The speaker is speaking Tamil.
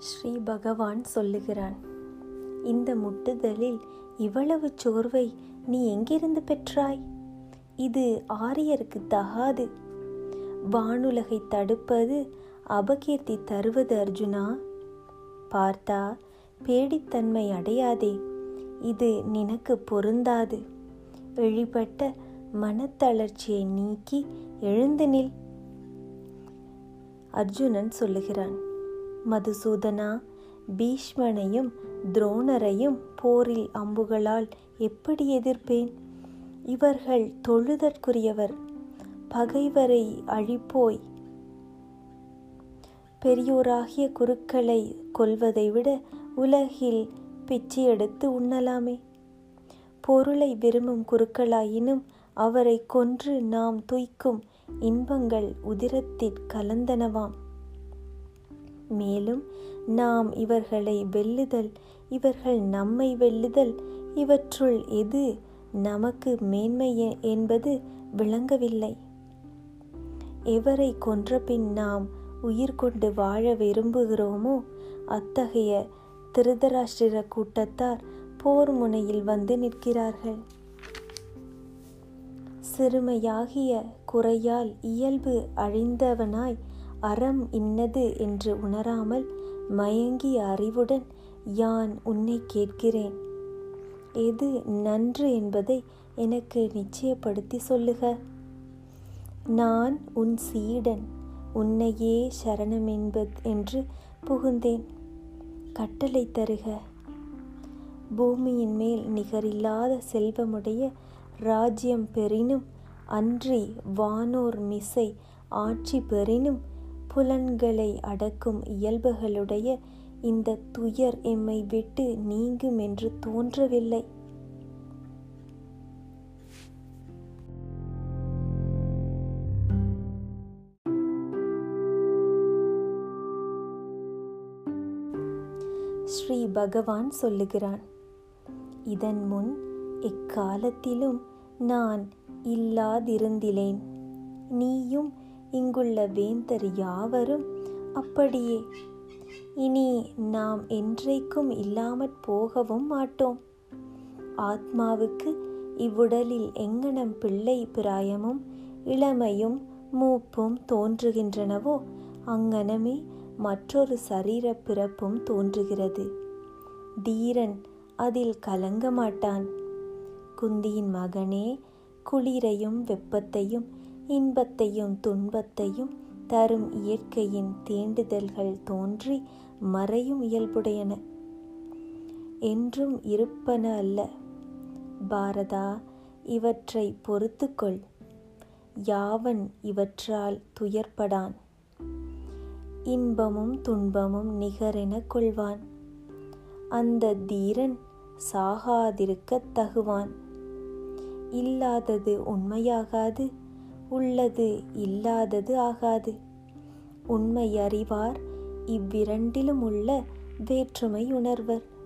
ஸ்ரீ பகவான் சொல்லுகிறான் இந்த முட்டுதலில் இவ்வளவு சோர்வை நீ எங்கிருந்து பெற்றாய்? இது ஆரியருக்கு தகாது. வானுலகை தடுப்பது அபகீர்த்தி தருவது அர்ஜுனா. பார்த்தா பேடித்தன்மை அடையாதே. இது நினக்கு பொருந்தாது. வெளிப்பட்ட மனத்தளர்ச்சியை நீக்கி எழுந்து நில். அர்ஜுனன் சொல்லுகிறான் மதுசூதனா பீஷ்மனையும் துரோணரையும் போரில் அம்புகளால் எப்படி எதிர்ப்பேன்? இவர்கள் தொழுதற்குரியவர் பகைவரை அழிப்போய் பெரியோராகிய குருக்களை கொல்வதை விட உலகில் பிச்சை எடுத்து உண்ணலாமே. பொருளை விரும்பும் குருக்களாயினும் அவரை கொன்று நாம் துய்க்கும் இன்பங்கள் உதிரத்தில் கலந்தனவாம். மேலும் நாம் இவர்களை வெல்லுதல் இவர்கள் நம்மை வெல்லுதல் இவற்றுள் எது நமக்கு மேன்மை என்பது விளங்கவில்லை. எவரை கொன்றபின் நாம் உயிர் கொண்டு வாழ விரும்புகிறோமோ அத்தகைய திருதராஷ்டிர கூட்டத்தார் போர் முனையில் வந்து நிற்கிறார்கள். சிறுமையாகிய குறையால் இயல்பு அழிந்தவனாய் அறம் இன்னது என்று உணராமல் மயங்கிய அறிவுடன் யான் உன்னை கேட்கிறேன். எது நன்று என்பதை எனக்கு நிச்சயப்படுத்தி சொல்லுக. நான் உன் சீடன் உன்னையே சரணம் என்பது என்று புகுந்தேன். கட்டளை தருக. பூமியின் மேல் நிகரில்லாத செல்வமுடைய ராஜ்யம் பெறினும் அன்றி வானோர் மிசை ஆட்சி பெறினும் புலன்களை அடக்கும் இயல்புகளுடைய இந்த துயர் எம்மை விட்டு நீங்கும் என்று தோன்றவில்லை. ஸ்ரீ பகவான் சொல்லுகிறான் இதன் முன் எக்காலத்திலும் நான் இல்லாதிருந்திலேன். நீயும் இங்குள்ள வேந்தர் யாவரும் அப்படியே இனி நாம் என்றைக்கும் இல்லாமற் போகவும் மாட்டோம். ஆத்மாவுக்கு இவ்வுடலில் எங்கனம் பிள்ளை பிராயமும் இளமையும் மூப்பும் தோன்றுகின்றனவோ அங்கனமே மற்றொரு சரீர பிறப்பும் தோன்றுகிறது. தீரன் அதில் கலங்க மாட்டான். குந்தியின் மகனே குளிரையும் வெப்பத்தையும் இன்பத்தையும் துன்பத்தையும் தரும் இயற்கையின் தீண்டுதல்கள் தோன்றி மறையும் இயல்புடையன. என்றும் இருப்பன அல்ல. பாரதா இவற்றை பொறுத்துக்கொள். யாவன் இவற்றால் துயர்படான் இன்பமும் துன்பமும் நிகரென கொள்வான். அந்த தீரன் சாகாதிருக்கத் தகுவான். இல்லாதது உண்மையாகாது. உள்ளது இல்லாதது ஆகாது. உண்மை அறிவார் இவ்விரண்டிலும் உள்ள வேற்றுமை உணர்வர்.